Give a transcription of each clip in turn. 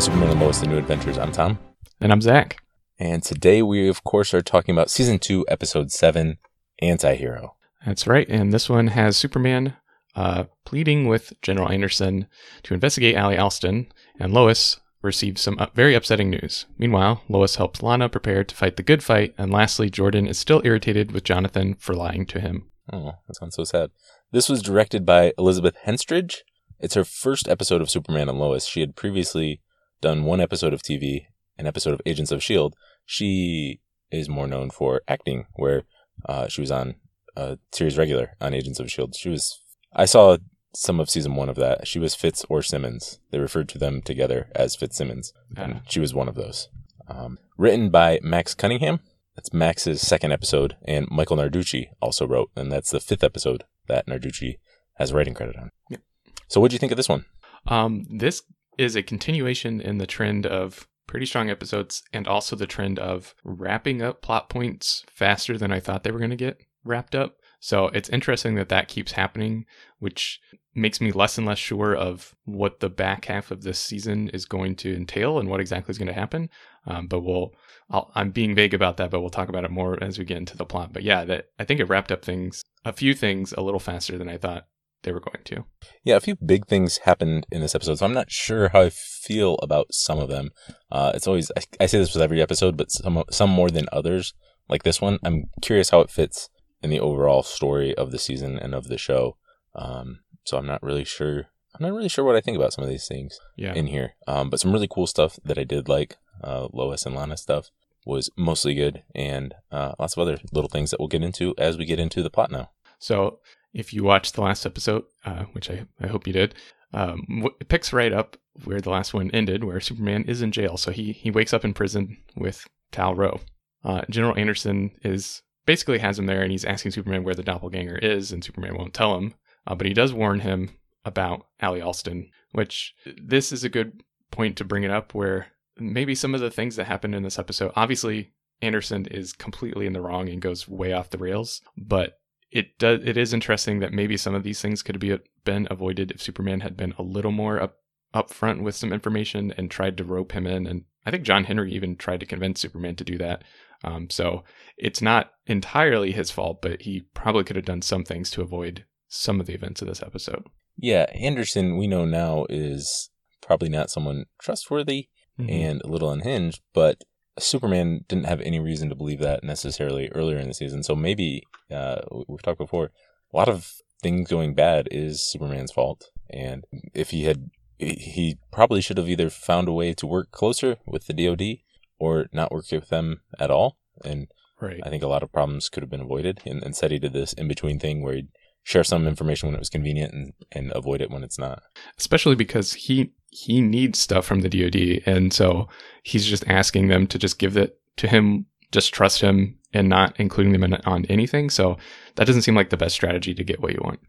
to Superman and Lois: The New Adventures. I'm Tom, And I'm Zach. and today we, of course, are talking about season two, episode seven, Anti-Hero. That's right. And this one has Superman uh, pleading with General Anderson to investigate Ally Allston, and Lois receives some uh, very upsetting news. Meanwhile, Lois helps Lana prepare to fight the good fight, and lastly, Jordan is still irritated with Jonathan for lying to him. Oh, that sounds so sad. This was directed by Elizabeth Henstridge. It's her first episode of Superman and Lois. She had previously done one episode of TV, an episode of Agents of S.H.I.E.L.D. She is more known for acting, where uh, she was on a series regular on Agents of S.H.I.E.L.D. She was, I saw some of season one of that. She was Fitz or Simmons. They referred to them together as Fitzsimmons, and she was one of those. Um, written by Max Cunningham. That's Max's second episode, and Michael Narducci also wrote, and that's the fifth episode that Narducci has writing credit on. Yep. So, what do you think of this one? Um, this is a continuation in the trend of pretty strong episodes and also the trend of wrapping up plot points faster than I thought they were going to get wrapped up. So it's interesting that that keeps happening, which makes me less and less sure of what the back half of this season is going to entail and what exactly is going to happen. Um, but we'll, I'll, I'm being vague about that, but we'll talk about it more as we get into the plot. But yeah, that I think it wrapped up things, a few things, a little faster than I thought they were going to. Yeah, a few big things happened in this episode, so I'm not sure how I feel about some of them. Uh, it's always I, I say this with every episode, but some some more than others. Like this one, I'm curious how it fits in the overall story of the season and of the show. Um, so I'm not really sure. I'm not really sure what I think about some of these things Yeah. in here. Um, but some really cool stuff that I did like, uh, Lois and Lana stuff was mostly good, and uh, lots of other little things that we'll get into as we get into the plot now. So if you watched the last episode, uh, which I, I hope you did, um, it picks right up where the last one ended, where Superman is in jail. So he, he wakes up in prison with Tal-Rho. Uh, General Anderson is basically has him there and he's asking Superman where the doppelganger is, and Superman won't tell him. Uh, but he does warn him about Ally Allston, which this is a good point to bring it up where maybe some of the things that happened in this episode, obviously Anderson is completely in the wrong and goes way off the rails, but it does it is interesting that maybe some of these things could be been avoided if Superman had been a little more up upfront with some information and tried to rope him in and I think John Henry even tried to convince Superman to do that. Um, so it's not entirely his fault, but he probably could have done some things to avoid some of the events of this episode. Yeah, Anderson, we know now, is probably not someone trustworthy and a little unhinged, but Superman didn't have any reason to believe that necessarily earlier in the season. So maybe, uh, we've talked before, a lot of things going bad is Superman's fault. And if he had, he probably should have either found a way to work closer with the DoD or not work with them at all. And right. I think a lot of problems could have been avoided. And instead, he did this in between thing where he'd share some information when it was convenient and, and avoid it when it's not. especially because he he needs stuff from the DoD, and so he's just asking them to just give it to him, just trust him, and not including them in, on anything. So that doesn't seem like the best strategy to get what you want.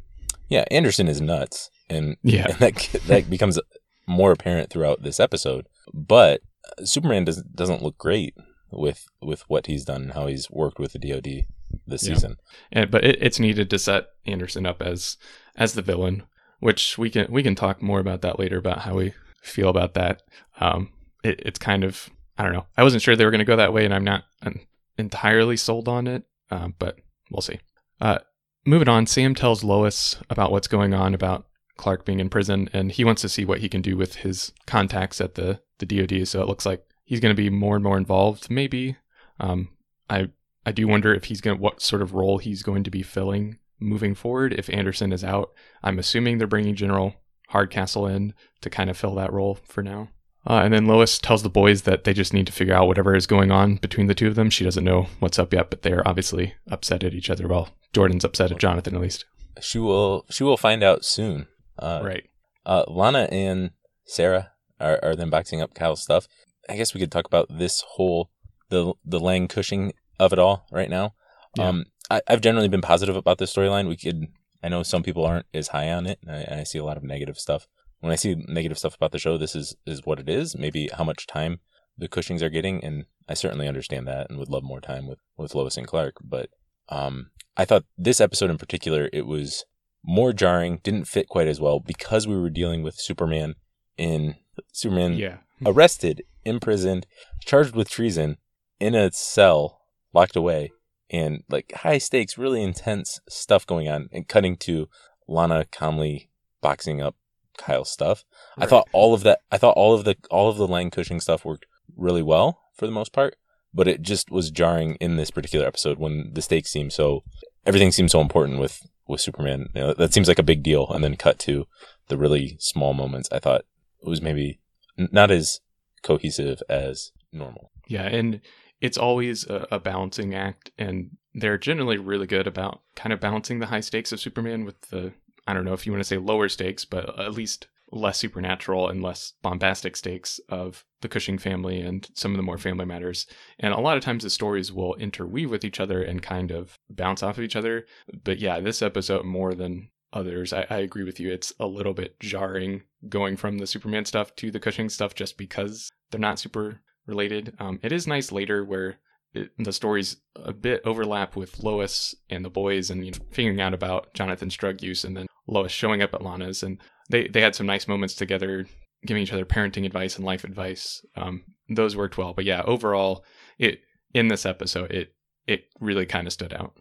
Yeah, Anderson is nuts, and, Yeah. and that that becomes more apparent throughout this episode. But uh, Superman doesn't doesn't look great with with what he's done and how he's worked with the DoD this Yeah. season. And, but it, it's needed to set Anderson up as as the villain, which we can we can talk more about that later about how we feel about that. Um, it, it's kind of I don't know. I wasn't sure they were going to go that way, and I'm not um, entirely sold on it. Um, but we'll see. Uh, moving on, Sam tells Lois about what's going on about Clark being in prison, and he wants to see what he can do with his contacts at the the DoD. So it looks like he's going to be more and more involved. Maybe. Um, I I do wonder if he's going to what sort of role he's going to be filling moving forward if Anderson is out. I'm assuming they're bringing General Hardcastle in to kind of fill that role for now. Uh, and then Lois tells the boys that they just need to figure out whatever is going on between the two of them. She doesn't know what's up yet, but they're obviously upset at each other. Well, Jordan's upset at Jonathan at least. She will she will find out soon. Uh, right. Uh, Lana and Sarah are, are then boxing up Kyle's stuff. I guess we could talk about this whole the the Lang Cushing of it all right now. Yeah. Um, I, I've generally been positive about this storyline. We could I know some people aren't as high on it, and I, and I see a lot of negative stuff. When I see negative stuff about the show, this is is what it is. Maybe how much time the Cushings are getting, and I certainly understand that and would love more time with with Lois and Clark. But um, I thought this episode in particular, it was more jarring, didn't fit quite as well because we were dealing with Superman in Superman Yeah. arrested, imprisoned, charged with treason, in a cell, locked away, and like high stakes, really intense stuff going on, and cutting to Lana calmly boxing up Kyle stuff. I thought all of that. I thought all of the all of the Lang Cushing stuff worked really well for the most part, but it just was jarring in this particular episode when the stakes seem so everything seems so important with with Superman. You know, that seems like a big deal, and then cut to the really small moments. I thought it was maybe not as cohesive as normal. Yeah, and it's always a, a balancing act, and they're generally really good about kind of balancing the high stakes of Superman with the I don't know if you want to say lower stakes, but at least less supernatural and less bombastic stakes of the Cushing family and some of the more family matters. And a lot of times the stories will interweave with each other and kind of bounce off of each other. But yeah, this episode more than others, I, I agree with you. It's a little bit jarring going from the Superman stuff to the Cushing stuff just because they're not super related. Um, it is nice later where it, the stories a bit overlap with Lois and the boys and you know, figuring out about Jonathan's drug use and then Lois showing up at Lana's and they, they had some nice moments together giving each other parenting advice and life advice. Um, those worked well. But yeah, overall it in this episode it it really kind of stood out.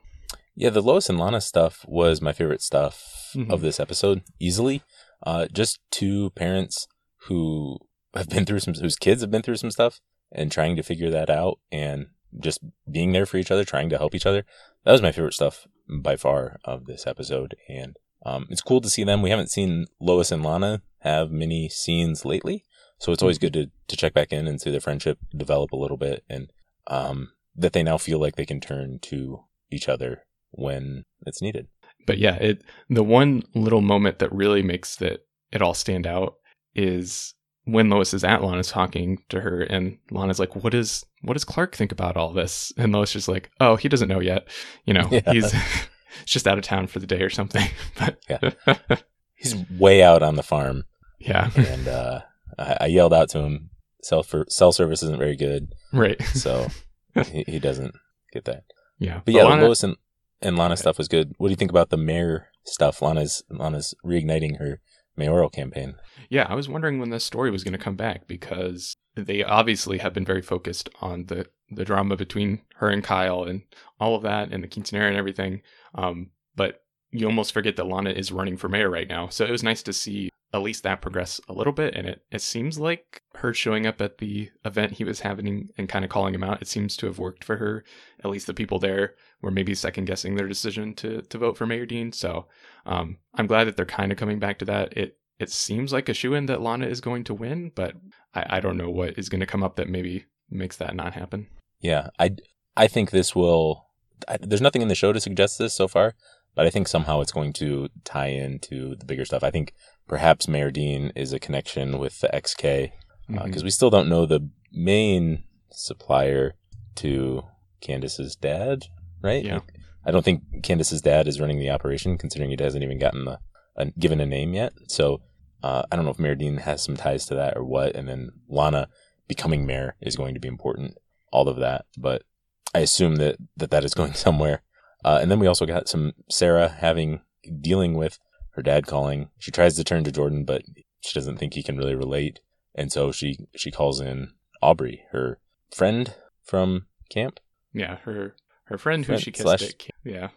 Yeah, the Lois and Lana stuff was my favorite stuff Mhm. of this episode, easily. Uh, just two parents who have been through some, whose kids have been through some stuff, and trying to figure that out, and just being there for each other, trying to help each other. That was my favorite stuff by far of this episode, and um, it's cool to see them. We haven't seen Lois and Lana have many scenes lately, so it's always good to to check back in and see their friendship develop a little bit, and um, that they now feel like they can turn to each other when it's needed. but yeah, it the one little moment that really makes that it all stand out is when Lois is at Lana's talking to her, and Lana's like, "What does what does Clark think about all this?" And Lois just like, "Oh, he doesn't know yet. You know, Yeah. he's just out of town for the day or something." But Yeah. He's way out on the farm, yeah, and uh, I, I yelled out to him, "Cell for cell service isn't very good," right. so he, he doesn't get that. Yeah, But yeah, Lana- Lois and, and Lana stuff was good. What do you think about the mayor stuff? Lana's Lana's reigniting her mayoral campaign. Yeah, I was wondering when this story was going to come back because they obviously have been very focused on the the drama between her and Kyle and all of that and the quinceanera and everything. Um, but you almost forget that Lana is running for mayor right now. So it was nice to see at least that progress a little bit. And it, it seems like her showing up at the event he was having and kind of calling him out, it seems to have worked for her. At least the people there were maybe second guessing their decision to, to vote for Mayor Dean. So um, I'm glad that they're kind of coming back to that. It it seems like a shoe in that Lana is going to win, but I, I don't know what is going to come up that maybe makes that not happen. Yeah, I I think this will. I, there's nothing in the show to suggest this so far, but I think somehow it's going to tie into the bigger stuff. I think perhaps Mayor Dean is a connection with the XK because we still don't know the main supplier to Candace's dad, right? Yeah. I don't think Candace's dad is running the operation, considering he hasn't even gotten the a, given a name yet. So uh, I don't know if Mayor Dean has some ties to that or what. And then Lana becoming mayor is going to be important. All of that, but I assume that that, that is going somewhere. Uh, and then we also got some Sarah having dealing with her dad calling. She tries to turn to Jordan, but she doesn't think he can really relate, and so she she calls in Aubrey, her friend from camp. yeah, her her friend who Friend she kissed slash- at camp. Yeah,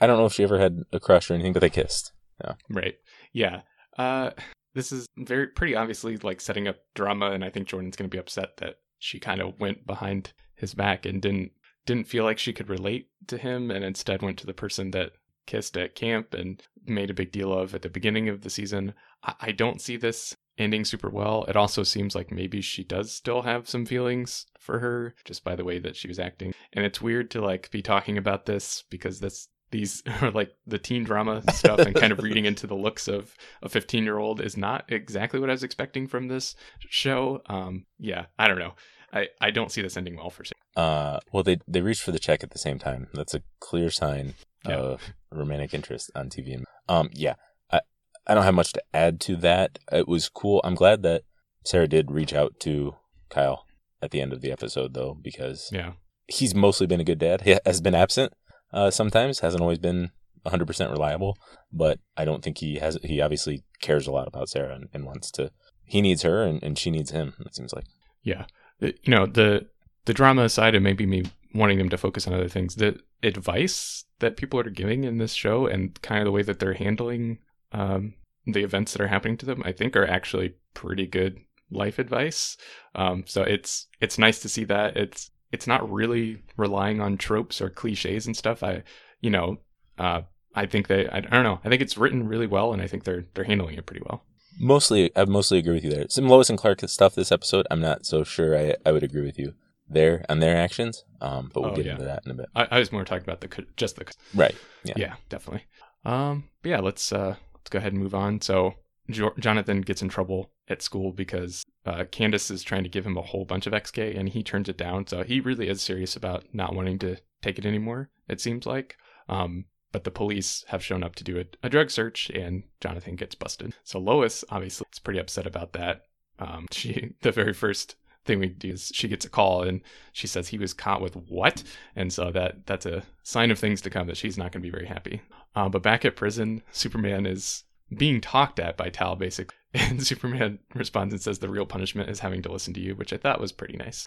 I don't know if she ever had a crush or anything, but they kissed. Yeah. right. Yeah. Uh, this is very pretty obviously like setting up drama, and I think Jordan's going to be upset that she kind of went behind his back and didn't didn't feel like she could relate to him, and instead went to the person that kissed at camp and made a big deal of at the beginning of the season. I, I don't see this ending super well. It also seems like maybe she does still have some feelings for her just by the way that she was acting. And it's weird to like be talking about this because this these are like the teen drama stuff and kind of reading into the looks of a 15 year old is not exactly what I was expecting from this show. Um, yeah, I don't know. I, I don't see this ending well for Sarah. Uh, well, they they reached for the check at the same time. That's a clear sign Yeah. of romantic interest on TV. And um, yeah, I I don't have much to add to that. It was cool. I'm glad that Sarah did reach out to Kyle at the end of the episode, though, because Yeah. he's mostly been a good dad. He has been absent uh, sometimes, hasn't always been 100% reliable, but I don't think he has. He obviously cares a lot about Sarah and, and wants to. he needs her and, and she needs him. It seems like. Yeah, you know the the drama aside, and maybe me wanting them to focus on other things. The advice that people are giving in this show and kind of the way that they're handling um, the events that are happening to them, I think, are actually pretty good life advice. Um, so it's it's nice to see that it's it's not really relying on tropes or cliches and stuff. I you know uh, I think they I, I don't know I think it's written really well and I think they're they're handling it pretty well. Mostly, I mostly agree with you there. Some Lois and Clark stuff this episode, I'm not so sure I, I would agree with you there on their actions. Um, but we'll Oh, get yeah. into that in a bit. I, I was more talking about the just the Right. Yeah. yeah, definitely. Um, but yeah, let's uh let's go ahead and move on. So jo- Jonathan gets in trouble at school because uh, Candace is trying to give him a whole bunch of XK and he turns it down. So he really is serious about not wanting to take it anymore. It seems like. Um, but the police have shown up to do a, a drug search and Jonathan gets busted. So Lois obviously is pretty upset about that. Um, she the very first thing we do is she gets a call and she says he was caught with what and so that that's a sign of things to come that she's not going to be very happy uh, but back at prison superman is being talked at by tal basically and superman responds and says the real punishment is having to listen to you which i thought was pretty nice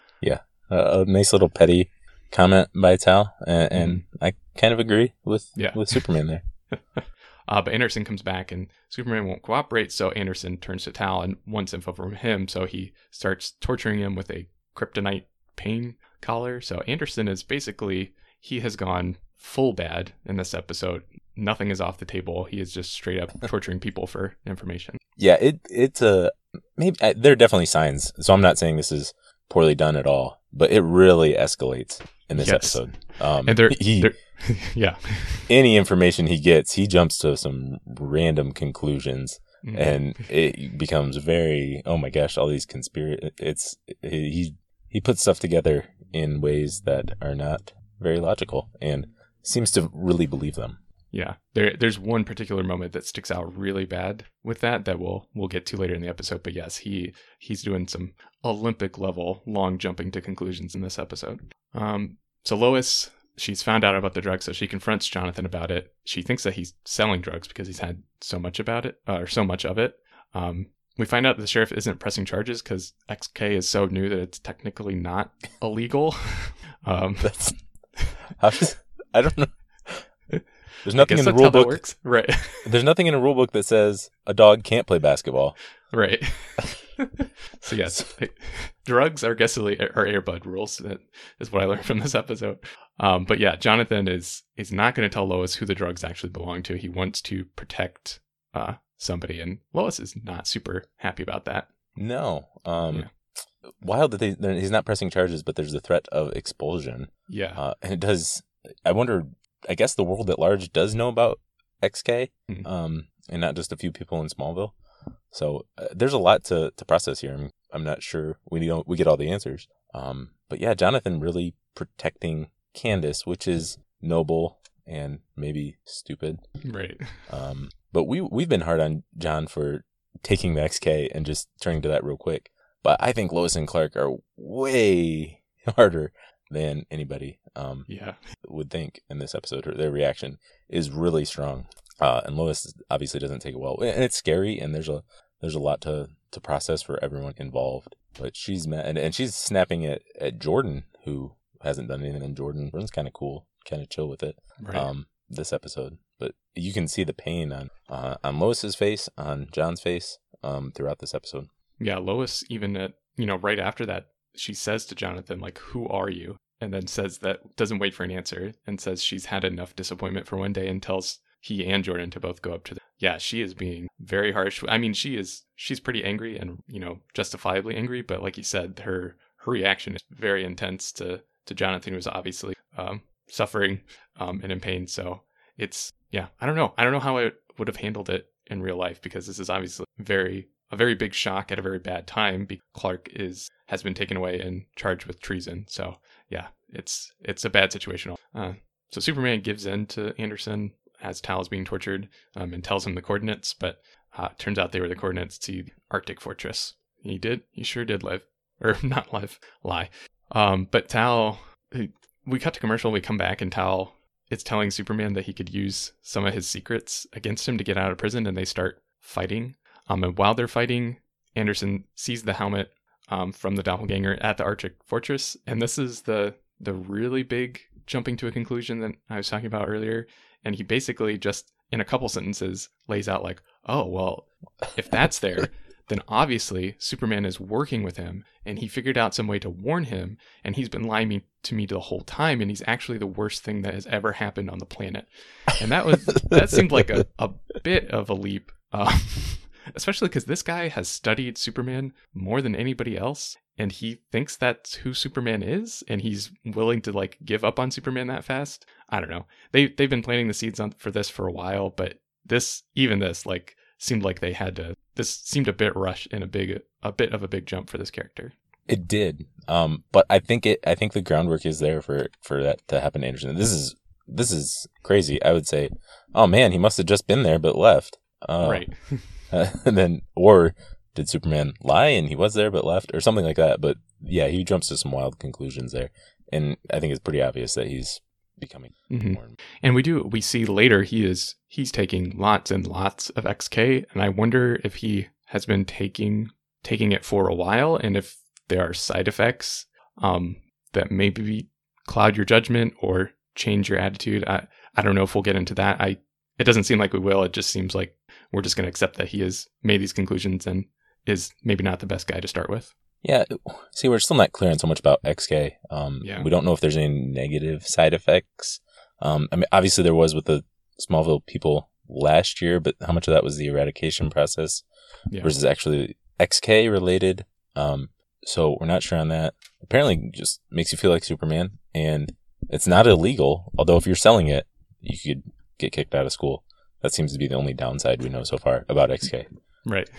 Uh, a nice little petty comment by Tal, and, and I kind of agree with Mm-hmm. Yeah. with Superman there. uh, but anderson comes back and superman won't cooperate so anderson turns to tal and wants info from him so he starts torturing him with a kryptonite pain collar so anderson is basically he has gone full bad in this episode nothing is off the table he is just straight up torturing people for information Yeah, it it's a maybe there are definitely signs. So I'm not saying this is poorly done at all, but it really escalates in this Yes. episode. Um, and they're, he they're yeah any information he gets, he jumps to some random conclusions, Mhm. and it becomes very oh my gosh, all these conspiracy. It's he he puts stuff together in ways that are not very logical, and seems to really believe them. Yeah, there there's one particular moment that sticks out really bad with that that we'll we'll get to later in the episode. But yes, he he's doing some Olympic level long jumping to conclusions in this episode. Um, so Lois she's found out about the drugs, so she confronts Jonathan about it. She thinks that he's selling drugs because he's had so much about it uh, or so much of it. Um, we find out the sheriff isn't pressing charges because XK is so new that it's technically not illegal. um, That's I don't know. There's nothing in the rule book. works, right? There's nothing in a rule book that says a dog can't play basketball. Right. so yes, drugs are guessily are Air Bud rules. That is what I learned from this episode. Um, but yeah, Jonathan is is not going to tell Lois who the drugs actually belong to. He wants to protect uh, somebody, and Lois is not super happy about that. No. Um, Wild that they, he's not pressing charges, but there's the threat of expulsion. Yeah, Uh, and it does. I wonder. I guess the world at large does know about XK, Mhm. um, and not just a few people in Smallville. So uh, there's a lot to, to process here. I'm, I'm not sure we don't we get all the answers. Um, but yeah, Jonathan really protecting Candace, which is noble and maybe stupid. right. Um, but we we've been hard on John for taking the XK and just turning to that real quick. But I think Lois and Clark are way harder than anybody um, Yeah, would think in this episode. Their reaction is really strong, uh, and Lois obviously doesn't take it well, and it's scary. And there's a there's a lot to to process for everyone involved. But she's mad, and, and she's snapping at at Jordan, who hasn't done anything. And Jordan, Jordan's kind of cool, kind of chill with it right. um, this episode. But you can see the pain on uh, on Lois's face, on John's face, um, throughout this episode. Yeah, Lois even at you know right after that she says to Jonathan like who are you and then says that doesn't wait for an answer and says she's had enough disappointment for one day and tells he and Jordan to both go up to the Yeah, she is being very harsh. I mean, she is she's pretty angry and, you know, justifiably angry, but like you said, her her reaction is very intense to to Jonathan who's obviously um suffering um and in pain. So it's yeah, I don't know. I don't know how I would have handled it in real life because this is obviously very a very big shock at a very bad time. Because Clark is has been taken away and charged with treason. So yeah, it's it's a bad situation. Uh, so Superman gives in to Anderson as Tal is being tortured um, and tells him the coordinates, but uh, turns out they were the coordinates to the Arctic Fortress. He did. He sure did live, or not live, lie. Um, but Tal, we cut to commercial. We come back and Tal is telling Superman that he could use some of his secrets against him to get out of prison, and they start fighting. Um, and while they're fighting, Anderson sees the helmet um, from the doppelganger at the Arctic fortress, and this is the the really big jumping to a conclusion that I was talking about earlier. And he basically just in a couple sentences lays out like, oh well, if that's there, then obviously Superman is working with him, and he figured out some way to warn him, and he's been lying to me the whole time, and he's actually the worst thing that has ever happened on the planet. And that was that seemed like a, a bit of a leap. Um, especially because this guy has studied Superman more than anybody else, and he thinks that's who Superman is, and he's willing to like give up on Superman that fast. I don't know. They they've been planting the seeds on for this for a while, but this even this like seemed like they had to. This seemed a bit rushed and a big a bit of a big jump for this character. It did, um, but I think it. I think the groundwork is there for for that to happen. Anderson. This is this is crazy. I would say, oh man, he must have just been there but left. Uh, right. and then, or did Superman lie and he was there but left, or something like that? But yeah, he jumps to some wild conclusions there, and I think it's pretty obvious that he's becoming mm-hmm. more. And we do we see later he is he's taking lots and lots of XK, and I wonder if he has been taking taking it for a while, and if there are side effects um, that maybe cloud your judgment or change your attitude. I I don't know if we'll get into that. I it doesn't seem like we will. It just seems like we're just going to accept that he has made these conclusions and is maybe not the best guy to start with. Yeah. See, we're still not clear on so much about XK. Um, yeah. We don't know if there's any negative side effects. Um, I mean, obviously there was with the Smallville people last year, but how much of that was the eradication process yeah. versus actually XK related? Um, so we're not sure on that. Apparently, just makes you feel like Superman, and it's not illegal. Although if you're selling it, you could get kicked out of school. That seems to be the only downside we know so far about XK. Right.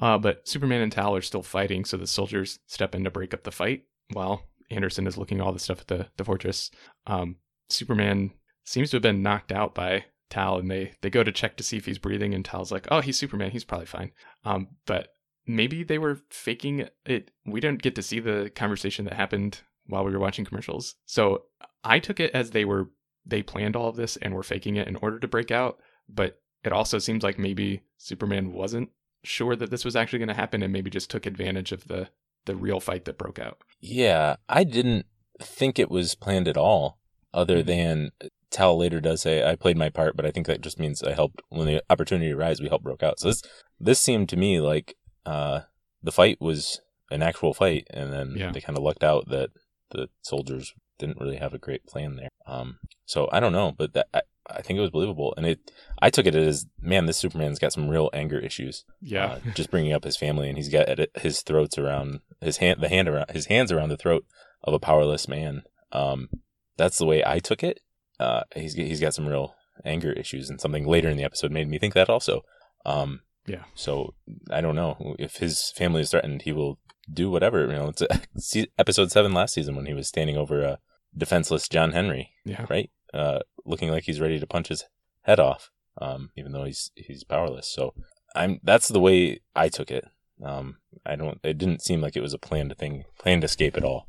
Uh, but Superman and Tal are still fighting, so the soldiers step in to break up the fight while Anderson is looking all the stuff at the, the fortress. Um, Superman seems to have been knocked out by Tal, and they, they go to check to see if he's breathing, and Tal's like, oh, he's Superman, he's probably fine. Um, but maybe they were faking it. We didn't get to see the conversation that happened while we were watching commercials. So I took it as they were they planned all of this and were faking it in order to break out, but it also seems like maybe Superman wasn't sure that this was actually going to happen and maybe just took advantage of the the real fight that broke out. Yeah, I didn't think it was planned at all other mm-hmm. than Tal later does say I played my part, but I think that just means I helped when the opportunity arose, we helped broke out. So this this seemed to me like uh the fight was an actual fight and then yeah. they kind of lucked out that the soldiers didn't really have a great plan there. Um, so I don't know, but that I, I think it was believable, and it I took it as man, this Superman's got some real anger issues. Yeah, uh, just bringing up his family, and he's got his throats around his hand, the hand around his hands around the throat of a powerless man. Um, that's the way I took it. Uh, he's he's got some real anger issues, and something later in the episode made me think that also. Um, yeah. So I don't know if his family is threatened, he will do whatever. You know, it's episode seven last season when he was standing over a defenseless John Henry. Yeah. Right. Uh, looking like he's ready to punch his head off, um, even though he's he's powerless. So I'm that's the way I took it. Um, I don't. It didn't seem like it was a planned thing, planned escape at all.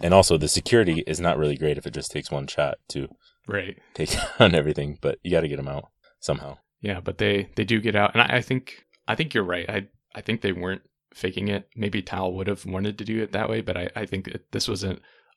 And also, the security is not really great if it just takes one shot to right take on everything. But you got to get them out somehow. Yeah, but they they do get out, and I, I think I think you're right. I I think they weren't faking it. Maybe Tal would have wanted to do it that way, but I, I think this was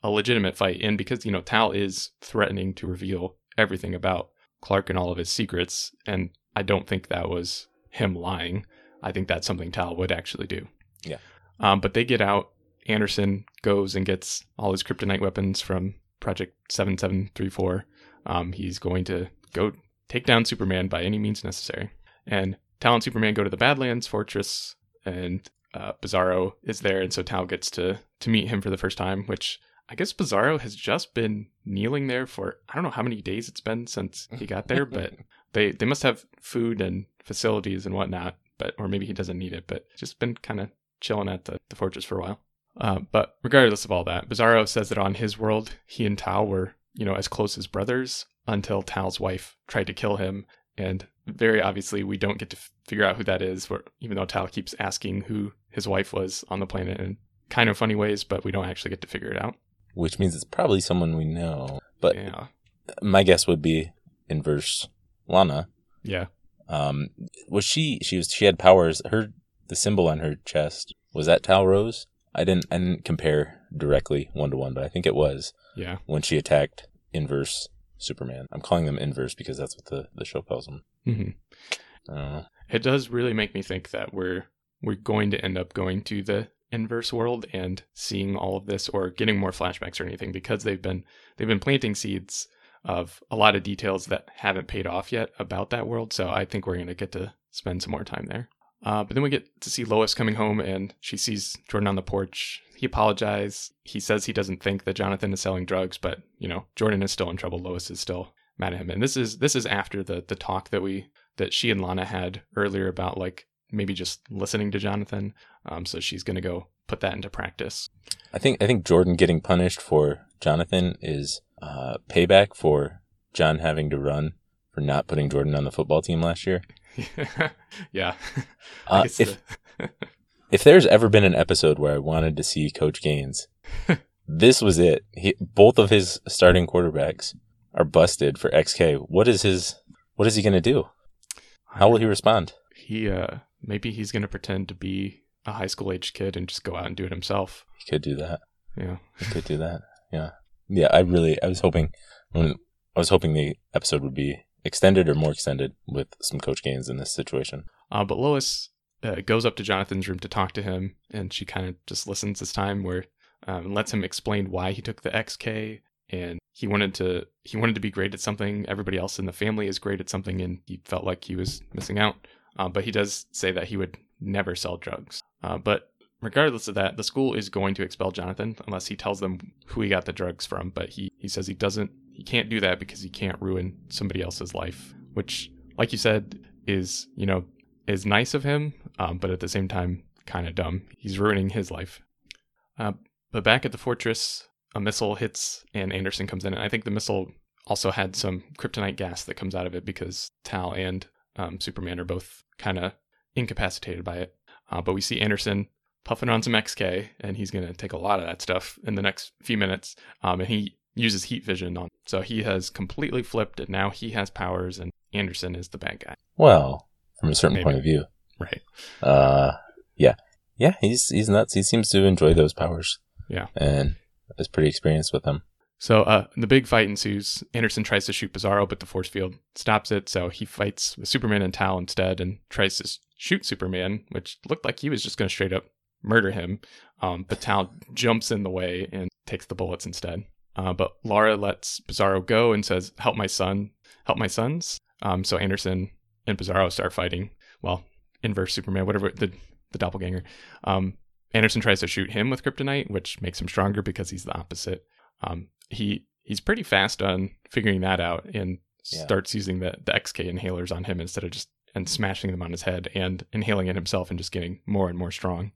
a, legitimate fight. And because, you know, Tal is threatening to reveal everything about Clark and all of his secrets. And I don't think that was him lying. I think that's something Tal would actually do. Yeah. Um, but they get out. Anderson goes and gets all his kryptonite weapons from Project 7734. Um, he's going to go take down Superman by any means necessary. And Tal and Superman go to the Badlands Fortress, and uh, Bizarro is there, and so Tal gets to to meet him for the first time. Which I guess Bizarro has just been kneeling there for I don't know how many days it's been since he got there, but they they must have food and facilities and whatnot. But or maybe he doesn't need it, but just been kind of chilling at the, the fortress for a while. Uh, but regardless of all that, Bizarro says that on his world, he and Tal were you know as close as brothers until Tal's wife tried to kill him, and very obviously we don't get to figure out who that is, even though Tao keeps asking who his wife was on the planet in kind of funny ways, but we don't actually get to figure it out. Which means it's probably someone we know. But yeah. my guess would be inverse Lana. Yeah. Um, was she? She was. She had powers. Her the symbol on her chest was that Tal-Rho's. I didn't I didn't compare directly one to one, but I think it was Yeah. when she attacked inverse Superman. I'm calling them inverse because that's what the, the show calls them. hmm know. It does really make me think that we're we're going to end up going to the inverse world and seeing all of this or getting more flashbacks or anything because they've been they've been planting seeds of a lot of details that haven't paid off yet about that world. So I think we're going to get to spend some more time there. Uh, but then we get to see Lois coming home and she sees Jordan on the porch. He apologizes. He says he doesn't think that Jonathan is selling drugs, but you know Jordan is still in trouble. Lois is still mad at him, and this is this is after the the talk that we that she and Lana had earlier about like maybe just listening to Jonathan. Um, so she's going to go put that into practice. I think I think Jordan getting punished for Jonathan is uh, payback for John having to run for not putting Jordan on the football team last year. yeah. Uh, if if there's ever been an episode where I wanted to see Coach Gaines, this was it. He, both of his starting quarterbacks are busted for XK. What is his? What is he going to do? How will he respond? he uh maybe he's going to pretend to be a high school age kid and just go out and do it himself. He could do that. Yeah. He could do that. Yeah, yeah. I really, I was hoping when I was hoping the episode would be extended or more extended with some Coach Gaines in this situation. Uh, but Lois uh, goes up to Jonathan's room to talk to him, and she kind of just listens this time, where um, lets him explain why he took the XK, and he wanted to he wanted to be great at something. Everybody else in the family is great at something, and he felt like he was missing out. Uh, but he does say that he would never sell drugs. Uh, but regardless of that, the school is going to expel Jonathan unless he tells them who he got the drugs from. But he he says he doesn't he can't do that because he can't ruin somebody else's life, which, like you said, is you know is nice of him, um, but at the same time, kind of dumb. He's ruining his life. Uh, but back at the fortress, a missile hits and Anderson comes in. And I think the missile also had some kryptonite gas that comes out of it because Tal and um, Superman are both kind of incapacitated by it. Uh, but we see Anderson puffing on some XK, and he's going to take a lot of that stuff in the next few minutes. Um, and he uses heat vision on. So he has completely flipped, and now he has powers, and Anderson is the bad guy. Well, from a certain Maybe. point of view, Right. uh, yeah, yeah. He's he's nuts. He seems to enjoy those powers. Yeah. and is pretty experienced with them. So uh, the big fight ensues. Anderson tries to shoot Bizarro, but the force field stops it. So he fights with Superman and Tal instead, and tries to shoot Superman, which looked like he was just going to straight up murder him. Um, but Tal jumps in the way and takes the bullets instead. Uh, but Lara lets Bizarro go and says, "Help my son, help my sons." Um, so Anderson and Bizarro start fighting. Well, inverse Superman, whatever the the doppelganger. Um, Anderson tries to shoot him with kryptonite, which makes him stronger because he's the opposite. Um, he he's pretty fast on figuring that out and Yeah. starts using the the XK inhalers on him instead of just and smashing them on his head and inhaling it himself and just getting more and more strong.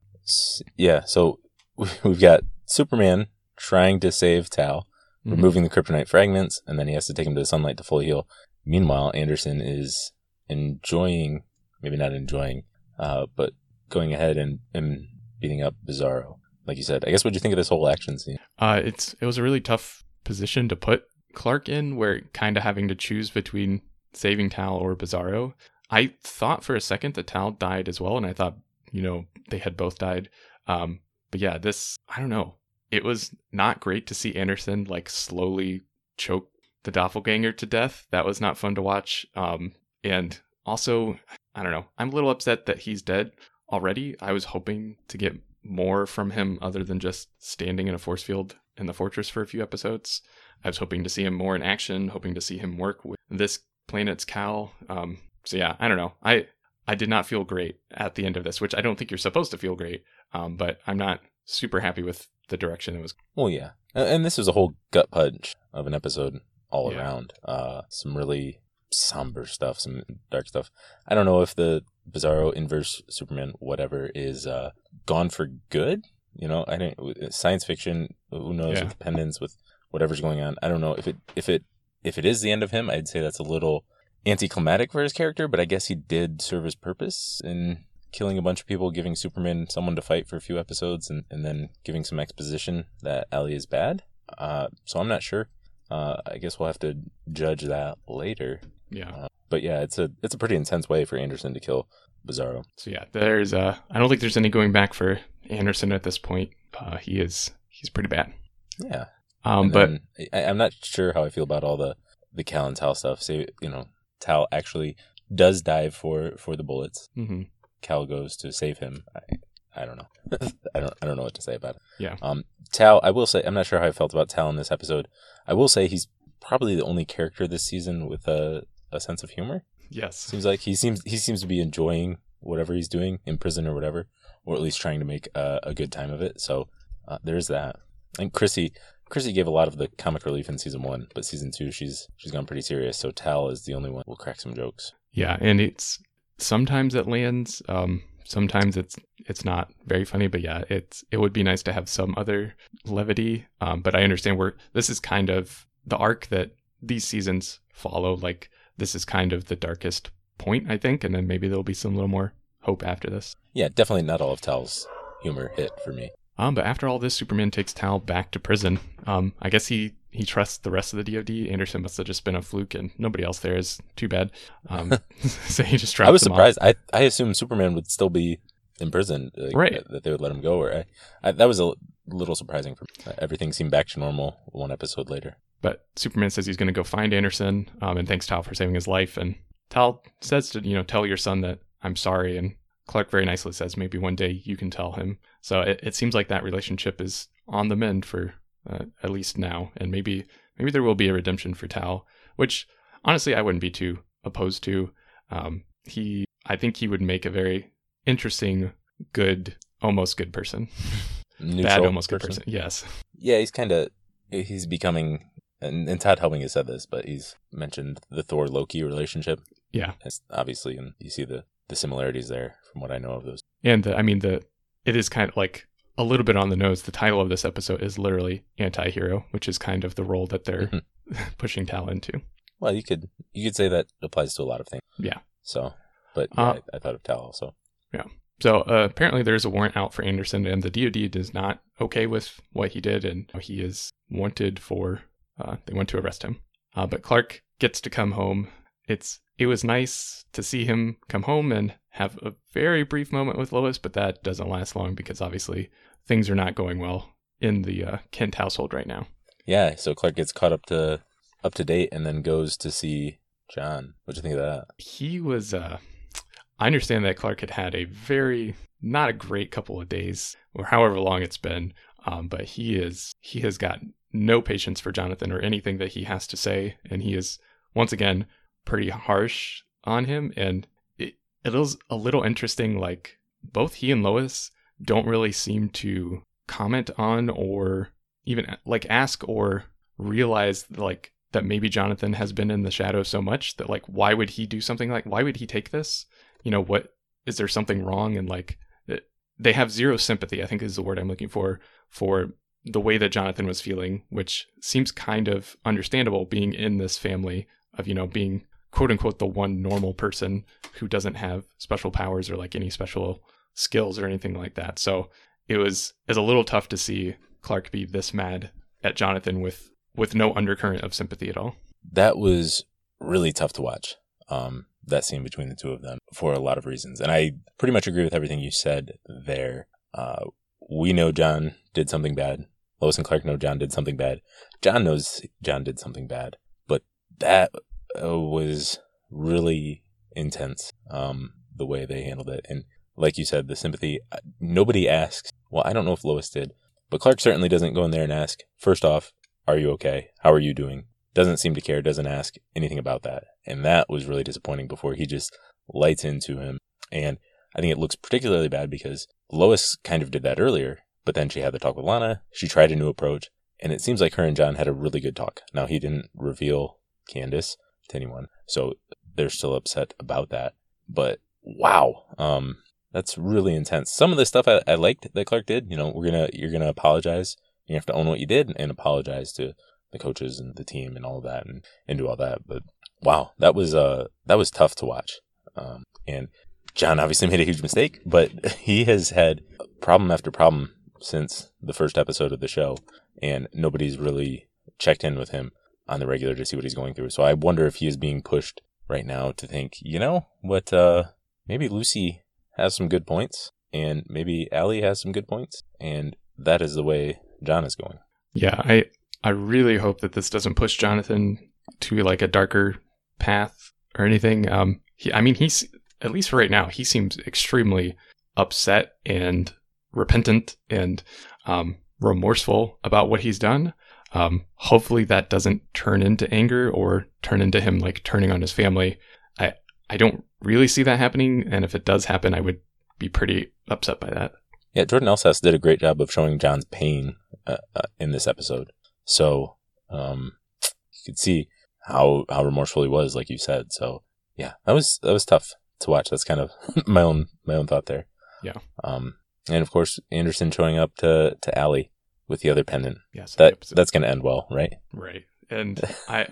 Yeah, so we've got Superman trying to save Tal, Mhm. removing the kryptonite fragments, and then he has to take him to the sunlight to fully heal. Meanwhile, Anderson is enjoying, maybe not enjoying, uh, but going ahead and, and beating up Bizarro. Like you said, I guess what do you think of this whole action scene? Uh, it's it was a really tough position to put Clark in, where kind of having to choose between saving Tal or Bizarro. I thought for a second that Tal died as well, and I thought you know they had both died. Um, but yeah, this I don't know. It was not great to see Anderson like slowly choke the doppelganger to death. That was not fun to watch. Um, and also I don't know. I'm a little upset that he's dead already. I was hoping to get more from him other than just standing in a force field in the fortress for a few episodes. I was hoping to see him more in action, hoping to see him work with this planet's Kal. Um, so yeah, I don't know. I I did not feel great at the end of this, which I don't think you're supposed to feel great. Um, but I'm not super happy with the direction it was. Well, yeah, and this was a whole gut punch of an episode all Yeah. around. Uh, some really somber stuff, some dark stuff. I don't know if the Bizarro inverse Superman whatever is uh, gone for good. You know, I don't science fiction. Who knows Yeah. with pendants with whatever's going on. I don't know if it if it if it is the end of him. I'd say that's a little anticlimactic for his character, but I guess he did serve his purpose in killing a bunch of people, giving Superman someone to fight for a few episodes, and, and then giving some exposition that Ali is bad. Uh, so I'm not sure. Uh, I guess we'll have to judge that later. Yeah. but yeah, it's a it's a pretty intense way for Anderson to kill Bizarro. So yeah, there's uh, I don't think there's any going back for Anderson at this point. Uh, he is he's pretty bad. Yeah, Um, And but I, I'm not sure how I feel about all the the Kal and Tal stuff. Say you know, Tal actually does dive for for the bullets. mhm. Kal goes to save him. I, I don't know. I don't I don't know what to say about it. Yeah. Um, Tal, I will say I'm not sure how I felt about Tal in this episode. I will say he's probably the only character this season with a a sense of humor. yes, Seems like he seems he seems to be enjoying whatever he's doing in prison or whatever, or at least trying to make a, a good time of it. So uh, there's that. And Chrissy, Chrissy gave a lot of the comic relief in season one, but season two she's she's gone pretty serious. So Tal is the only one who will crack some jokes. yeah, and it's sometimes it lands. Um, sometimes it's it's not very funny, but yeah, it's it would be nice to have some other levity. Um, but I understand where this is kind of the arc that these seasons follow. Like this is kind of the darkest point, I think, and then maybe there'll be some little more hope after this. Yeah, definitely not all of Tal's humor hit for me. Um, but after all this, Superman takes Tal back to prison. Um, I guess he he trusts the rest of the DoD. Anderson must have just been a fluke, and nobody else there is too bad. Um, so he just drops I was him off. surprised. I I assumed Superman would still be in prison, like, Right. That, that they would let him go. Or I, I, that was a little surprising for me. Everything seemed back to normal one episode later. But Superman says he's going to go find Anderson, um, and thanks Tal for saving his life. And Tal says to you know tell your son that I'm sorry, and Clark very nicely says maybe one day you can tell him. So it, it seems like that relationship is on the mend for uh, at least now, and maybe maybe there will be a redemption for Tal, which honestly I wouldn't be too opposed to. Um, he I think he would make a very interesting, good, almost good person. Bad, Neutral almost good person. Yes. Yeah, he's kind of he's becoming, and, and Todd Helbing has said this, but he's mentioned the Thor Loki relationship. Yeah. It's obviously, and you see the the similarities there from what I know of those. And the, I mean, the it is kind of like a little bit on the nose. The title of this episode is literally anti-hero, which is kind of the role that they're Mhm. pushing Tal into. Well, you could you could say that applies to a lot of things. Yeah. So, but yeah, Uh, I, I thought of Tal also. Yeah. So uh, apparently, there's a warrant out for Anderson, and the DoD is not okay with what he did, and he is wanted for. Uh, they want to arrest him, uh, but Clark gets to come home. It's it was nice to see him come home and have a very brief moment with Lois, but that doesn't last long because obviously things are not going well in the uh, Kent household right now. Yeah. So Clark gets caught up to up to date, and then goes to see John. What do you think of that? he was uh i understand that clark had had a very not a great couple of days or however long it's been um, but he is he has got no patience for jonathan or anything that he has to say and he is once again pretty harsh on him and it, it is a little interesting like both he and lois don't really seem to comment on or even like ask or realize like that maybe Jonathan has been in the shadow so much that like why would he do something like why would he take this? You know, what is there something wrong and like they have zero sympathy, I think is the word I'm looking for for the way that Jonathan was feeling, which seems kind of understandable being in this family of, you know, being quote unquote the one normal person who doesn't have special powers or like any special skills or anything like that. So it was is a little tough to see Clark be this mad at Jonathan with with no undercurrent of sympathy at all. that was really tough to watch. Um, that scene between the two of them for a lot of reasons, and I pretty much agree with everything you said there. Uh, we know John did something bad. Lois and Clark know John did something bad. John knows John did something bad, but that uh, was really intense. Um, the way they handled it, and like you said, the sympathy. uh, Nobody asks. Well, I don't know if Lois did, but Clark certainly doesn't go in there and ask. First off, are you okay? How are you doing? Doesn't seem to care, doesn't ask anything about that. And that was really disappointing before he just lights into him. And I think it looks particularly bad because Lois kind of did that earlier, but then she had the talk with Lana. She tried a new approach, and it seems like her and John had a really good talk. Now, he didn't reveal Candace to anyone, so they're still upset about that. But wow, um, that's really intense. Some of the stuff I, I liked that Clark did, you know, we're gonna you're gonna apologize. You have to own what you did and apologize to the coaches and the team and all that and, and do all that. But wow, that was uh that was tough to watch. Um, and John obviously made a huge mistake, but he has had problem after problem since the first episode of the show, and nobody's really checked in with him on the regular to see what he's going through. So I wonder if he is being pushed right now to think, you know, what, uh, maybe Lucy has some good points and maybe Allie has some good points. And that is the way John is going. Yeah, I I really hope that this doesn't push Jonathan to like a darker path or anything. Um, he, I mean, he's at least for right now, he seems extremely upset and repentant and um, remorseful about what he's done. Um, hopefully, that doesn't turn into anger or turn into him like turning on his family. I I don't really see that happening, and if it does happen, I would be pretty upset by that. Yeah, Jordan Elsass did a great job of showing John's pain uh, uh, in this episode. So um, you could see how how remorseful he was, like you said. So yeah, that was that was tough to watch. That's kind of my own my own thought there. Yeah. Um, and of course Anderson showing up to to Ally with the other pendant. Yes, That that's gonna end well, right? right. And I,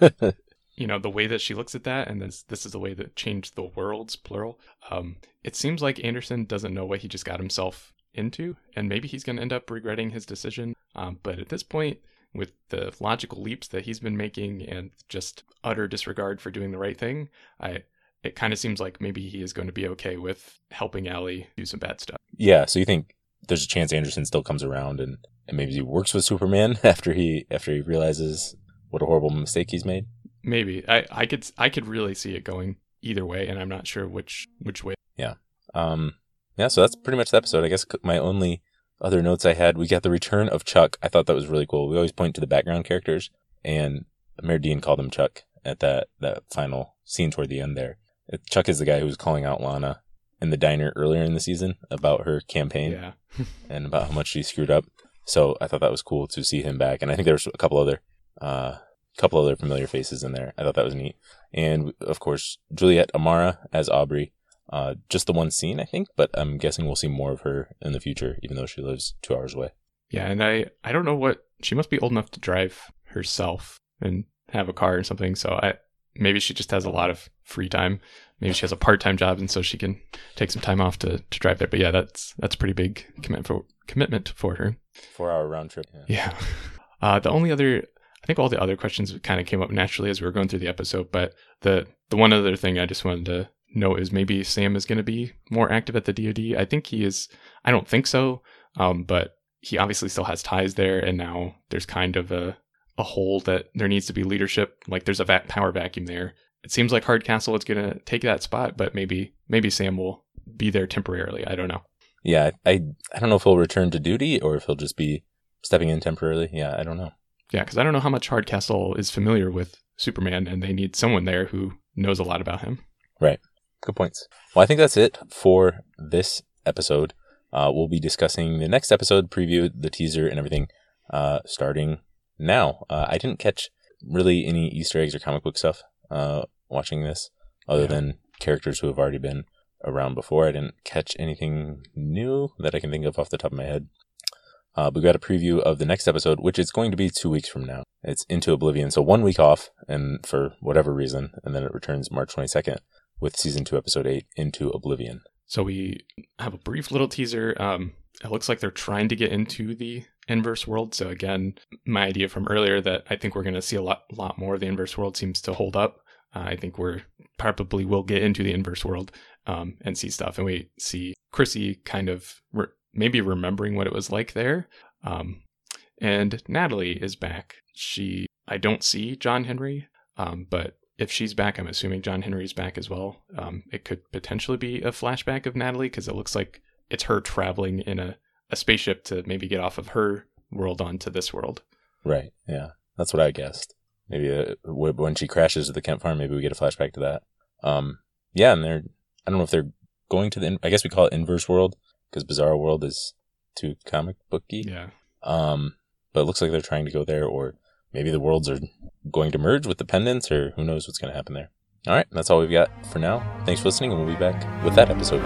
you know, the way that she looks at that, and this this is the way that changed the worlds, plural. Um, it seems like Anderson doesn't know what he just got himself into, and maybe he's going to end up regretting his decision. Um, but at this point, with the logical leaps that he's been making and just utter disregard for doing the right thing, I it kind of seems like maybe he is going to be okay with helping Ally do some bad stuff. Yeah. So you think there's a chance Anderson still comes around and, and maybe he works with Superman after he after he realizes what a horrible mistake he's made? Maybe I I could I could really see it going either way, and I'm not sure which which way. Yeah. Um, yeah, so that's pretty much the episode. I guess my only other notes I had, we got the return of Chuck. I thought that was really cool. We always point to the background characters, and Mayor Dean called him Chuck at that, that final scene toward the end there. Chuck is the guy who was calling out Lana in the diner earlier in the season about her campaign Yeah, and about how much she screwed up. So I thought that was cool to see him back. And I think there was a couple other, uh, couple other familiar faces in there. I thought that was neat. And of course, Juliet Amara as Aubrey. Uh, just the one scene, I think, but I'm guessing we'll see more of her in the future, even though she lives two hours away. yeah, and I I don't know what she must be old enough to drive herself and have a car or something. So I maybe she just has a lot of free time. Maybe she has a part time job, and so she can take some time off to, to drive there. But yeah, that's that's a pretty big commitment for commitment for her. Four hour round trip. Yeah. Yeah. Uh, the only other, I think all the other questions kind of came up naturally as we were going through the episode. But the the one other thing I just wanted to note is maybe Sam is going to be more active at the DoD. I think he is. I don't think so, um, but he obviously still has ties there, and now there's kind of a a hole that there needs to be leadership. Like there's a power vacuum there. It seems like Hardcastle is going to take that spot, but maybe maybe Sam will be there temporarily. I don't know. Yeah. I, I don't know if he'll return to duty or if he'll just be stepping in temporarily. Yeah. I don't know. Yeah, because I don't know how much Hardcastle is familiar with Superman, and they need someone there who knows a lot about him. Right. Good points. Well, I think that's it for this episode. Uh, we'll be discussing the next episode, preview, the teaser, and everything uh, starting now. Uh, I didn't catch really any Easter eggs or comic book stuff uh, watching this, other Yeah. than characters who have already been around before. I didn't catch anything new that I can think of off the top of my head. Uh, but we got a preview of the next episode, which is going to be two weeks from now. It's Into Oblivion, so one week off, and for whatever reason, and then it returns March 22nd with season two, episode eight, Into Oblivion. So we have a brief little teaser. Um, it looks like they're trying to get into the inverse world. So again, my idea from earlier that I think we're going to see a lot, lot more of the inverse world seems to hold up. Uh, I think we're probably will get into the inverse world um, and see stuff, and we see Chrissy kind of re- maybe remembering what it was like there. Um, and Natalie is back. She, I don't see John Henry, um, but if she's back, I'm assuming John Henry's back as well. Um, it could potentially be a flashback of Natalie because it looks like it's her traveling in a, a spaceship to maybe get off of her world onto this world. Right. Yeah. That's what I guessed. Maybe uh, when she crashes at the Kent farm, maybe we get a flashback to that. Um, yeah, and they're, I don't know if they're going to the, in- I guess we call it inverse world because Bizarro World is too comic booky. Yeah. Um, but it looks like they're trying to go there, or maybe the worlds are going to merge with the pendants, or who knows what's going to happen there. All right, that's all we've got for now. Thanks for listening, and we'll be back with that episode.